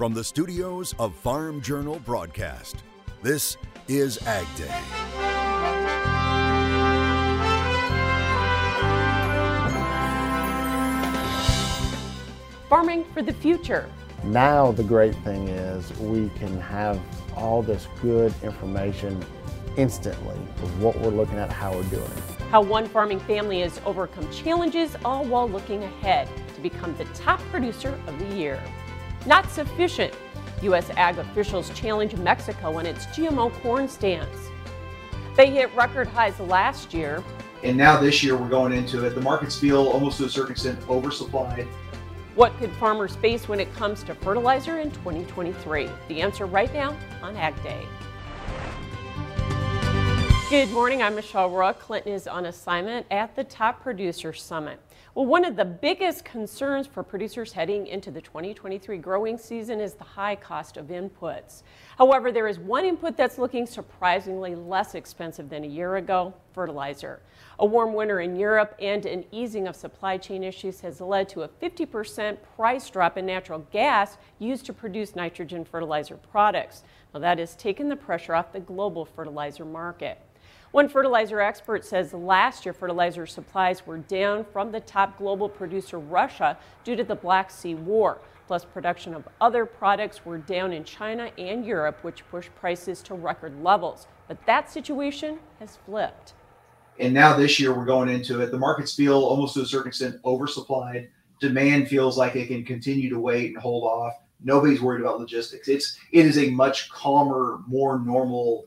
From the studios of Farm Journal Broadcast, this is Ag Day. Farming for the future. Now, the great thing is we can have all this good information instantly of what we're looking at, how we're doing. How one farming family has overcome challenges, all while looking ahead to become the top producer of the year. Not sufficient. U.S. ag officials challenge Mexico on its GMO corn stance. They hit record highs last year. And now this year we're going into it. The markets feel almost to a certain extent oversupplied. What could farmers face when it comes to fertilizer in 2023? The answer right now on Ag Day. Good morning, I'm Michelle Rook. Clinton is on assignment at the Top Producer Summit. Well, one of the biggest concerns for producers heading into the 2023 growing season is the high cost of inputs. However, there is one input that's looking surprisingly less expensive than a year ago fertilizer. A warm winter in Europe and an easing of supply chain issues has led to a 50% price drop in natural gas used to produce nitrogen fertilizer products. Now, that has taken the pressure off the global fertilizer market. One fertilizer expert says last year fertilizer supplies were down from the top global producer Russia due to the Black Sea War. Plus, production of other products were down in China and Europe, which pushed prices to record levels. But that situation has flipped. And now this year we're going into it. The markets feel almost to a certain extent oversupplied. Demand feels like it can continue to wait and hold off. Nobody's worried about logistics. It's it is a much calmer, more normal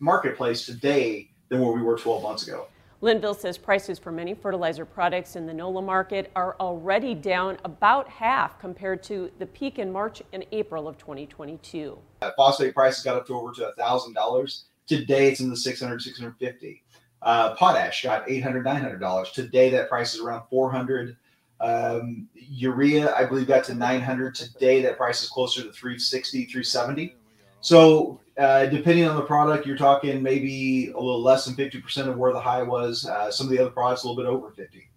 marketplace today than where we were 12 months ago. Linville says prices for many fertilizer products in the NOLA market are already down about half compared to the peak in March and April of 2022. Uh, phosphate prices got up to over to $1,000. Today it's in the 600, 650. Uh, potash got 800, 900 dollars. Today that price is around 400. Um, urea, I believe, got to 900. Today that price is closer to 360, 370. So uh, depending on the product, you're talking maybe a little less than 50% of where the high was. Uh, some of the other products a little bit over 50.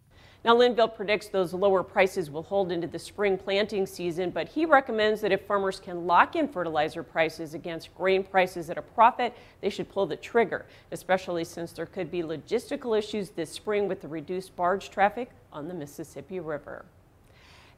Now, Linville predicts those lower prices will hold into the spring planting season, but he recommends that if farmers can lock in fertilizer prices against grain prices at a profit, they should pull the trigger, especially since there could be logistical issues this spring with the reduced barge traffic on the Mississippi River.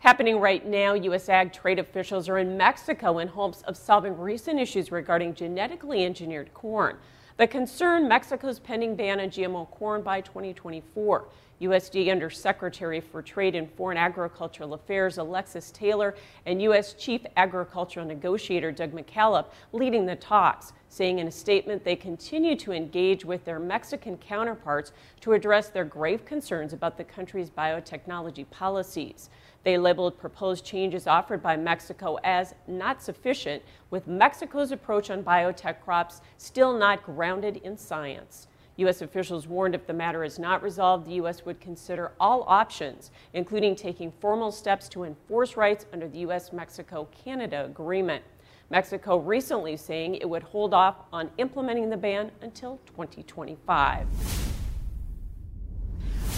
Happening right now, U.S. ag trade officials are in Mexico in hopes of solving recent issues regarding genetically engineered corn. The concern Mexico's pending ban on GMO corn by 2024. USDA Undersecretary for Trade and Foreign Agricultural Affairs Alexis Taylor and U.S. Chief Agricultural Negotiator Doug McKalip leading the talks, saying in a statement they continue to engage with their Mexican counterparts to address their grave concerns about the country's biotechnology policies. They labeled proposed changes offered by Mexico as not sufficient, with Mexico's approach on biotech crops still not grounded in science. U.S. officials warned if the matter is not resolved, the U.S. would consider all options, including taking formal steps to enforce rights under the U.S. Mexico Canada agreement. Mexico recently saying it would hold off on implementing the ban until 2025.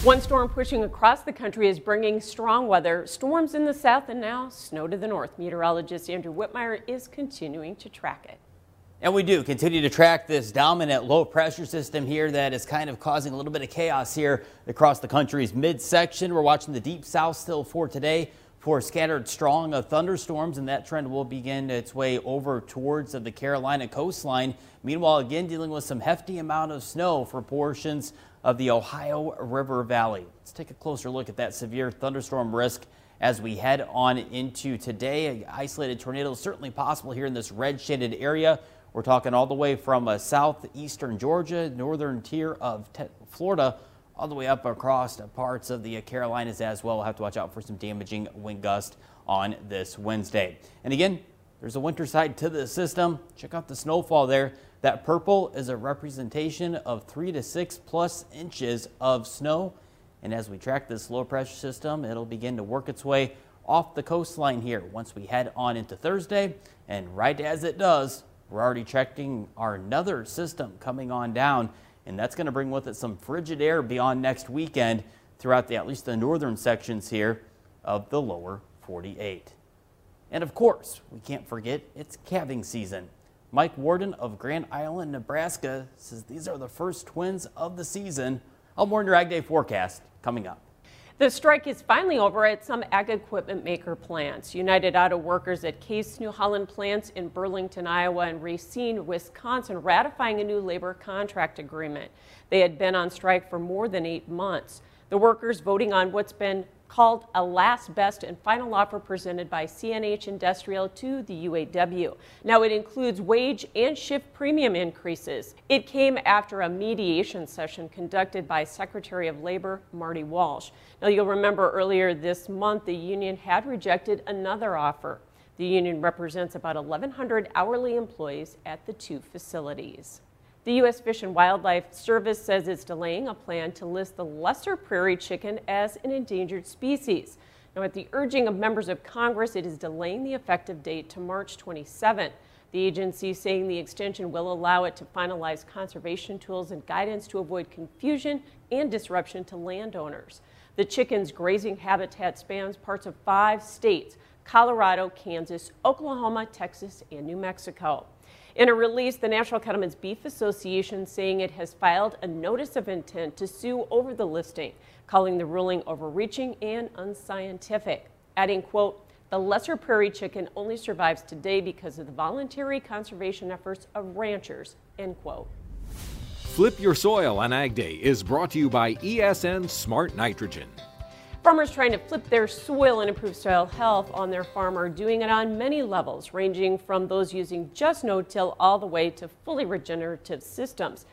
One storm pushing across the country is bringing strong weather, storms in the south, and now snow to the north. Meteorologist Andrew Whitmire is continuing to track it. And we do continue to track this dominant low pressure system here that is kind of causing a little bit of chaos here across the country's midsection. We're watching the deep south still for today for scattered strong thunderstorms, and that trend will begin its way over towards the Carolina coastline. Meanwhile, again, dealing with some hefty amount of snow for portions of the Ohio River Valley. Let's take a closer look at that severe thunderstorm risk as we head on into today. Isolated tornadoes certainly possible here in this red shaded area. We're talking all the way from uh, southeastern Georgia, northern tier of Florida, all the way up across parts of the Carolinas as well. We'll have to watch out for some damaging wind gusts on this Wednesday. And again, there's a winter side to the system. Check out the snowfall there. That purple is a representation of three to six plus inches of snow. And as we track this low pressure system, it'll begin to work its way off the coastline here once we head on into Thursday. And right as it does, we're already checking our another system coming on down. And that's going to bring with it some frigid air beyond next weekend throughout the, at least the northern sections here of the lower 48. And of course, we can't forget it's calving season. Mike Warden of Grand Island, Nebraska says these are the first twins of the season. I'll more in your Ag Day forecast coming up. The strike is finally over at some ag equipment maker plants. United Auto Workers at Case New Holland plants in Burlington, Iowa and Racine, Wisconsin ratifying a new labor contract agreement. They had been on strike for more than eight months. The workers voting on what's been called a last best and final offer presented by CNH Industrial to the UAW. Now it includes wage and shift premium increases. It came after a mediation session conducted by Secretary of Labor Marty Walsh. Now you'll remember earlier this month the union had rejected another offer. The union represents about 1,100 hourly employees at the two facilities. The U.S. Fish and Wildlife Service says it's delaying a plan to list the lesser prairie chicken as an endangered species. Now, at the urging of members of Congress, it is delaying the effective date to March 27. The agency saying the extension will allow it to finalize conservation tools and guidance to avoid confusion and disruption to landowners. The chicken's grazing habitat spans parts of five states Colorado, Kansas, Oklahoma, Texas, and New Mexico. In a release, the National Cattlemen's Beef Association saying it has filed a notice of intent to sue over the listing, calling the ruling overreaching and unscientific, adding, quote, the lesser prairie chicken only survives today because of the voluntary conservation efforts of ranchers, end quote. Flip Your Soil on Ag Day is brought to you by ESN Smart Nitrogen. Farmers trying to flip their soil and improve soil health on their farm are doing it on many levels, ranging from those using just no-till all the way to fully regenerative systems.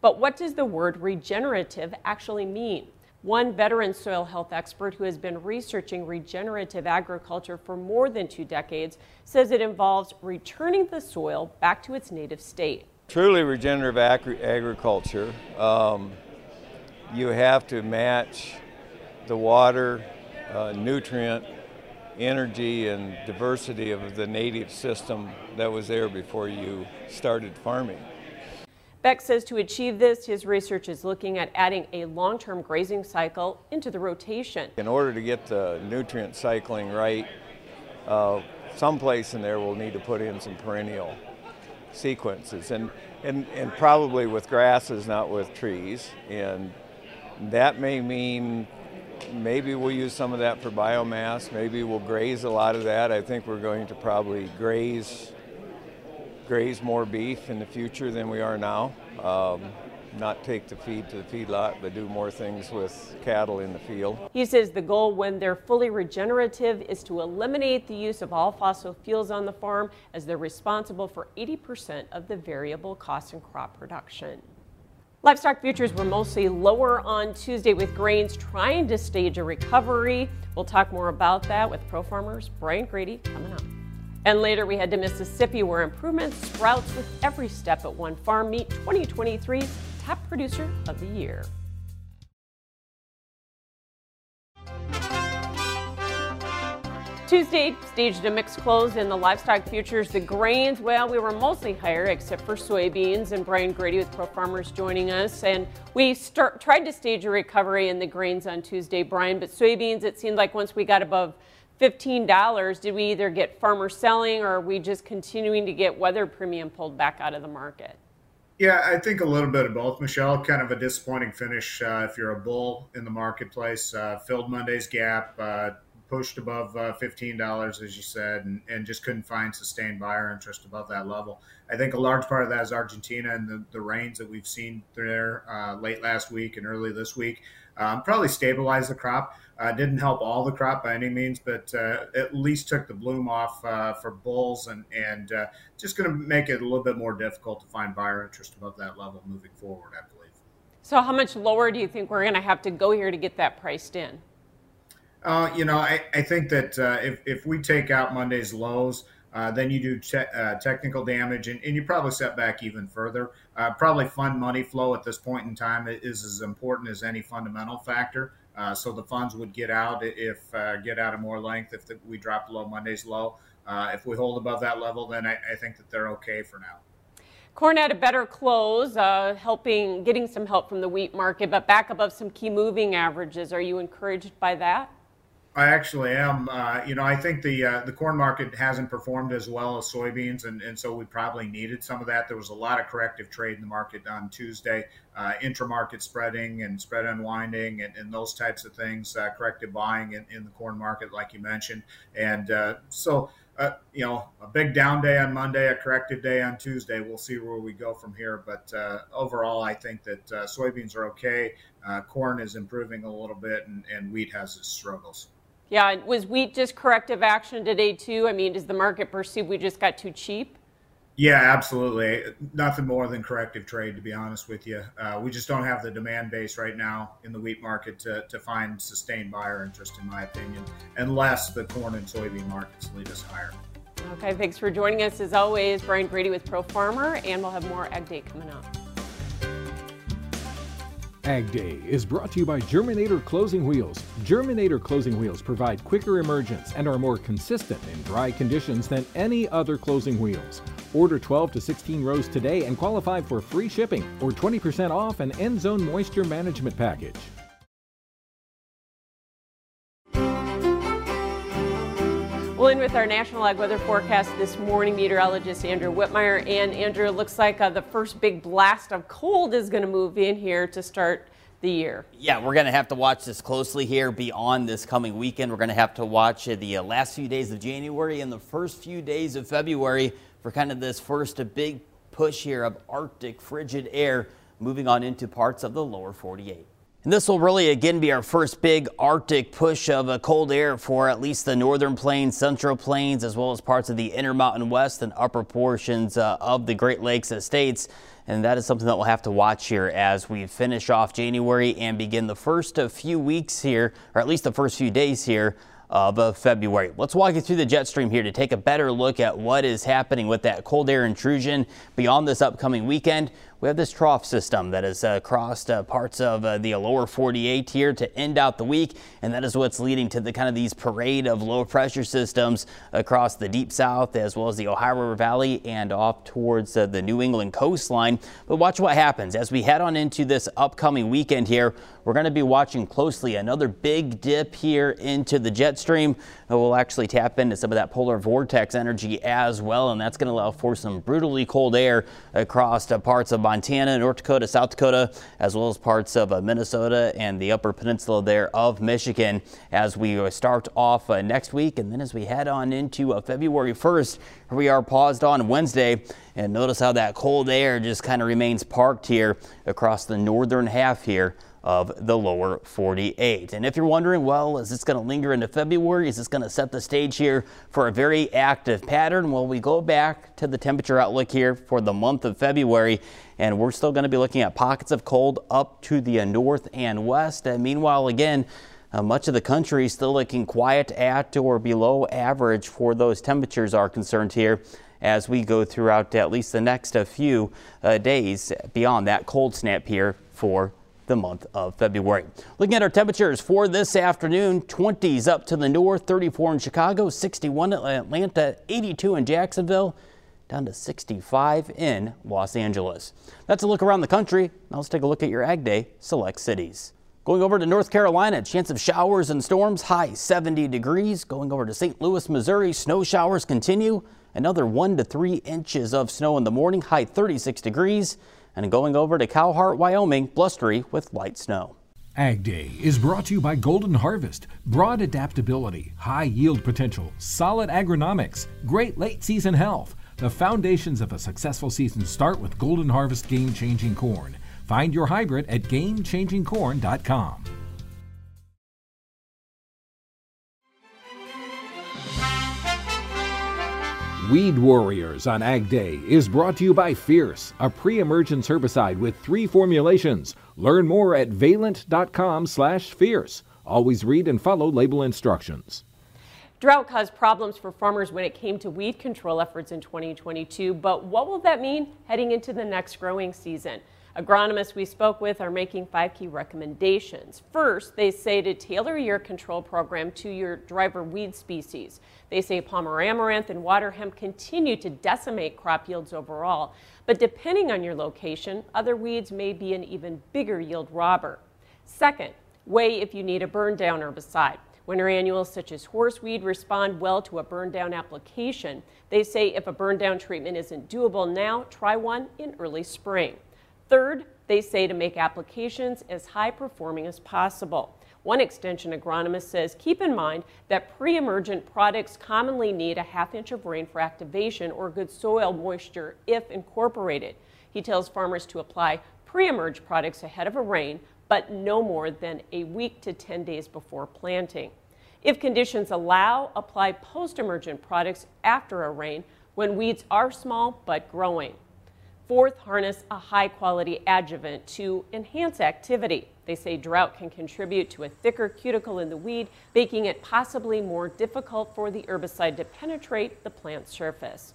But what does the word regenerative actually mean? One veteran soil health expert who has been researching regenerative agriculture for more than two decades says it involves returning the soil back to its native state. Truly regenerative agri agriculture, um, you have to match the water, uh, nutrient, energy, and diversity of the native system that was there before you started farming. Beck says to achieve this, his research is looking at adding a long-term grazing cycle into the rotation. In order to get the nutrient cycling right, uh, someplace in there we'll need to put in some perennial sequences and, and, and probably with grasses, not with trees. And that may mean maybe we'll use some of that for biomass. Maybe we'll graze a lot of that. I think we're going to probably graze graze more beef in the future than we are now. Um, not take the feed to the feedlot, but do more things with cattle in the field. He says the goal when they're fully regenerative is to eliminate the use of all fossil fuels on the farm as they're responsible for 80% of the variable costs in crop production. Livestock futures were mostly lower on Tuesday with grains trying to stage a recovery. We'll talk more about that with Pro Farmers Brian Grete coming up. And later we head to Mississippi where improvements sprouts with every step at one farm meet 2023's top producer of the year. Tuesday staged a mixed close in the livestock futures. The grains, well, we were mostly higher except for soybeans. And Brian Grete with Pro Farmers joining us. And we start, tried to stage a recovery in the grains on Tuesday, Brian. But soybeans, it seemed like once we got above $15, did we either get farmers selling or are we just continuing to get weather premium pulled back out of the market? Yeah, I think a little bit of both, Michelle. Kind of a disappointing finish uh, if you're a bull in the marketplace. Uh, filled Monday's gap, uh, pushed above uh, $15, as you said, and, and just couldn't find sustained buyer interest above that level. I think a large part of that is Argentina and the, the rains that we've seen there uh, late last week and early this week. Um, probably stabilized the crop. Uh, didn't help all the crop by any means, but uh, at least took the bloom off uh, for bulls and, and uh, just going to make it a little bit more difficult to find buyer interest above that level moving forward, I believe. So, how much lower do you think we're going to have to go here to get that priced in? Uh, you know, I, I think that uh, if, if we take out Monday's lows, uh, then you do te- uh, technical damage and, and, you probably set back even further. Uh, probably fund money flow at this point in time is as important as any fundamental factor. Uh, so the funds would get out if get out of more length if the, we drop below Monday's low. if we hold above that level, then I, I, think that they're okay for now. Corn had a better close, helping getting some help from the wheat market, but back above some key moving averages. Are you encouraged by that? I actually am. Uh, you know, I think the uh, the corn market hasn't performed as well as soybeans, and, and so we probably needed some of that. There was a lot of corrective trade in the market on Tuesday, uh, intra-market spreading and spread unwinding, and, and those types of things, uh, corrective buying in, in, the corn market, like you mentioned, and uh, so. Uh, you know, a big down day on Monday, a corrective day on Tuesday. We'll see where we go from here. But overall, I think that soybeans are okay. corn is improving a little bit, and, and wheat has its struggles. Yeah, was wheat just corrective action today too? I mean, does the market perceive we just got too cheap? Yeah, absolutely. Nothing more than corrective trade, to be honest with you. Uh, we just don't have the demand base right now in the wheat market to, to find sustained buyer interest, in my opinion, unless the corn and soybean markets lead us higher. Okay, thanks for joining us as always. Brian Grete with Pro Farmer, and we'll have more Ag Day coming up. Ag Day is brought to you by Germinator Closing Wheels. Germinator Closing Wheels provide quicker emergence and are more consistent in dry conditions than any other closing wheels. Order 12 to 16 rows today and qualify for free shipping or 20% off an end zone moisture management package. Well, in with our National Ag Weather Forecast this morning, meteorologist Andrew Whitmire. And Andrew, it looks like uh, the first big blast of cold is going to move in here to start the year. Yeah, we're going to have to watch this closely here beyond this coming weekend. We're going to have to watch uh, the uh, last few days of January and the first few days of February for kind of this first big push here of Arctic frigid air moving on into parts of the lower 48. And this will really again be our first big Arctic push of a cold air for at least the northern plains, central plains, as well as parts of the Intermountain West and upper portions uh, of the Great Lakes states. And that is something that we'll have to watch here as we finish off January and begin the first few weeks here, or at least the first few days here of February. Let's walk you through the jet stream here to take a better look at what is happening with that cold air intrusion beyond this upcoming weekend we have this trough system that has uh, crossed uh, parts of uh, the lower 48 here to end out the week, and that is what's leading to the kind of these parade of low pressure systems across the deep south as well as the Ohio River Valley and off towards uh, the New England coastline. But watch what happens as we head on into this upcoming weekend here. We're going to be watching closely another big dip here into the jet stream. We'll actually tap into some of that polar vortex energy as well, and that's going to allow for some brutally cold air across parts of Montana, North Dakota, South Dakota, as well as parts of uh, Minnesota and the upper peninsula there of Michigan as we start off uh, next week. And then as we head on into uh, February 1st, we are paused on Wednesday. And notice how that cold air just kind of remains parked here across the northern half here of the lower 48. And if you're wondering, well, is this going to linger into February? Is this going to set the stage here for a very active pattern? Well, we go back to the temperature outlook here for the month of February, and we're still going to be looking at pockets of cold up to the north and west. And meanwhile, again, uh, much of the country is still looking quiet at or below average for those temperatures are concerned here as we go throughout at least the next few uh, days beyond that cold snap here for the month of February. Looking at our temperatures for this afternoon, 20s up to the north, 34 in Chicago, 61 in Atlanta, 82 in Jacksonville, down to 65 in Los Angeles. That's a look around the country. Now let's take a look at your Ag Day select cities. Going over to North Carolina, chance of showers and storms, high 70 degrees. Going over to St. Louis, Missouri, snow showers continue. Another one to three inches of snow in the morning, high 36 degrees and going over to Cowhart, Wyoming, blustery with light snow. Ag Day is brought to you by Golden Harvest. Broad adaptability, high yield potential, solid agronomics, great late season health. The foundations of a successful season start with Golden Harvest Game Changing Corn. Find your hybrid at GameChangingCorn.com. Weed Warriors on Ag Day is brought to you by Fierce, a pre-emergence herbicide with three formulations. Learn more at valent.com/fierce. Always read and follow label instructions. Drought caused problems for farmers when it came to weed control efforts in 2022, but what will that mean heading into the next growing season? Agronomists we spoke with are making five key recommendations. First, they say to tailor your control program to your driver weed species. They say Palmer amaranth and water hemp continue to decimate crop yields overall, but depending on your location, other weeds may be an even bigger yield robber. Second, weigh if you need a burn down herbicide. Winter annuals such as horseweed respond well to a burn down application. They say if a burn down treatment isn't doable now, try one in early spring. Third, they say to make applications as high performing as possible. One extension agronomist says keep in mind that pre emergent products commonly need a half inch of rain for activation or good soil moisture if incorporated. He tells farmers to apply pre emerge products ahead of a rain, but no more than a week to 10 days before planting. If conditions allow, apply post emergent products after a rain when weeds are small but growing. Fourth, harness a high quality adjuvant to enhance activity. They say drought can contribute to a thicker cuticle in the weed, making it possibly more difficult for the herbicide to penetrate the plant surface.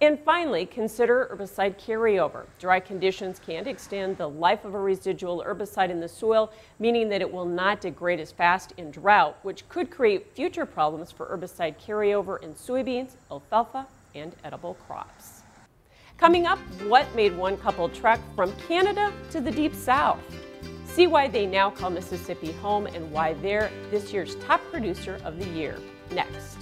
And finally, consider herbicide carryover. Dry conditions can extend the life of a residual herbicide in the soil, meaning that it will not degrade as fast in drought, which could create future problems for herbicide carryover in soybeans, alfalfa, and edible crops. Coming up, what made one couple trek from Canada to the Deep South? See why they now call Mississippi home and why they're this year's top producer of the year. Next.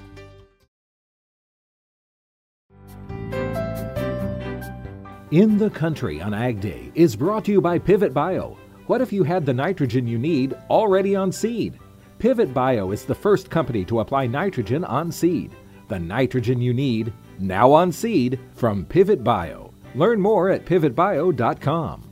In the Country on Ag Day is brought to you by Pivot Bio. What if you had the nitrogen you need already on seed? Pivot Bio is the first company to apply nitrogen on seed. The nitrogen you need now on seed from Pivot Bio. Learn more at pivotbio.com.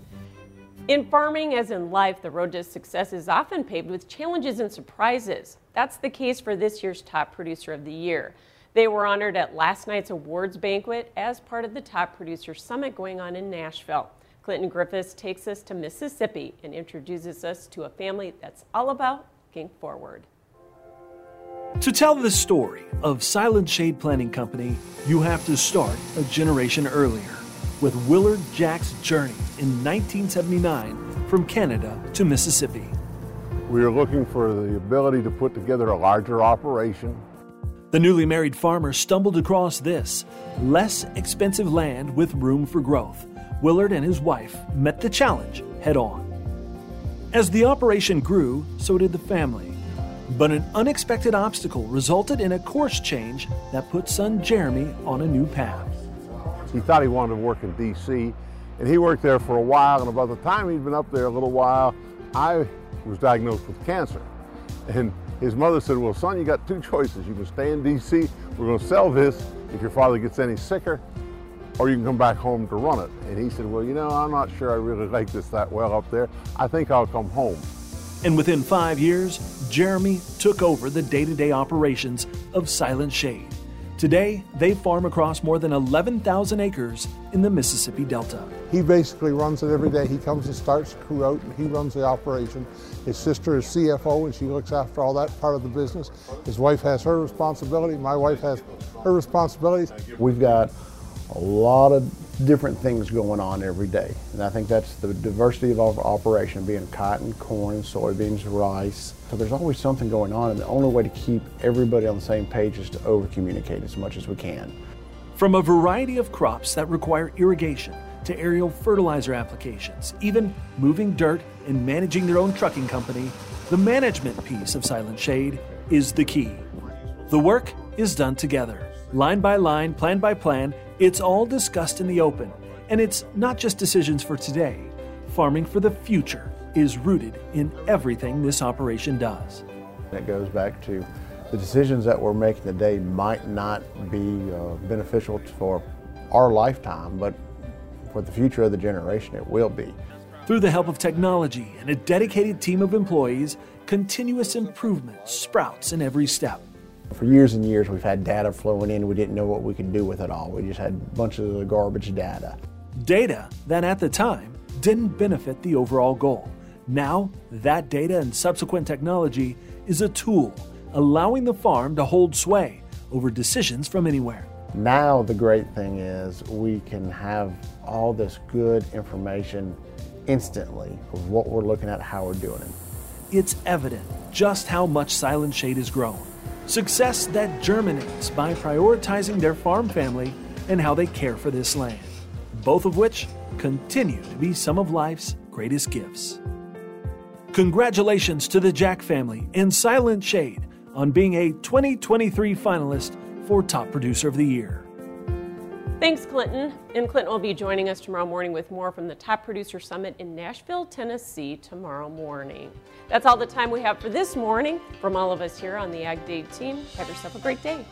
In farming, as in life, the road to success is often paved with challenges and surprises. That's the case for this year's Top Producer of the Year. They were honored at last night's awards banquet as part of the Top Producer Summit going on in Nashville. Clinton Griffiths takes us to Mississippi and introduces us to a family that's all about looking forward. To tell the story of Silent Shade Planting Company, you have to start a generation earlier with Willard Jack's journey in 1979 from Canada to Mississippi. We are looking for the ability to put together a larger operation. The newly married farmer stumbled across this less expensive land with room for growth. Willard and his wife met the challenge head on. As the operation grew, so did the family. But an unexpected obstacle resulted in a course change that put son Jeremy on a new path. He thought he wanted to work in D.C., and he worked there for a while. And about the time he'd been up there a little while, I was diagnosed with cancer. And his mother said, Well, son, you got two choices. You can stay in D.C., we're going to sell this if your father gets any sicker, or you can come back home to run it. And he said, Well, you know, I'm not sure I really like this that well up there. I think I'll come home. And within five years, Jeremy took over the day to day operations of Silent Shade. Today, they farm across more than 11,000 acres in the Mississippi Delta. He basically runs it every day. He comes and starts the crew out and he runs the operation. His sister is CFO and she looks after all that part of the business. His wife has her responsibility. My wife has her responsibilities. We've got a lot of different things going on every day. And I think that's the diversity of our operation, being cotton, corn, soybeans, rice. So there's always something going on, and the only way to keep everybody on the same page is to over communicate as much as we can. From a variety of crops that require irrigation to aerial fertilizer applications, even moving dirt and managing their own trucking company, the management piece of Silent Shade is the key. The work is done together, line by line, plan by plan, it's all discussed in the open, and it's not just decisions for today. Farming for the future is rooted in everything this operation does. That goes back to the decisions that we're making today might not be uh, beneficial for our lifetime, but for the future of the generation, it will be. Through the help of technology and a dedicated team of employees, continuous improvement sprouts in every step. For years and years, we've had data flowing in. We didn't know what we could do with it all. We just had bunches of garbage data. Data that at the time didn't benefit the overall goal. Now, that data and subsequent technology is a tool allowing the farm to hold sway over decisions from anywhere. Now, the great thing is we can have all this good information instantly of what we're looking at, how we're doing it. It's evident just how much Silent Shade has grown Success that germinates by prioritizing their farm family and how they care for this land, both of which continue to be some of life's greatest gifts. Congratulations to the Jack family and Silent Shade on being a 2023 finalist for Top Producer of the Year. Thanks, Clinton. And Clinton will be joining us tomorrow morning with more from the Top Producer Summit in Nashville, Tennessee, tomorrow morning. That's all the time we have for this morning. From all of us here on the Ag Day team, have yourself a great day.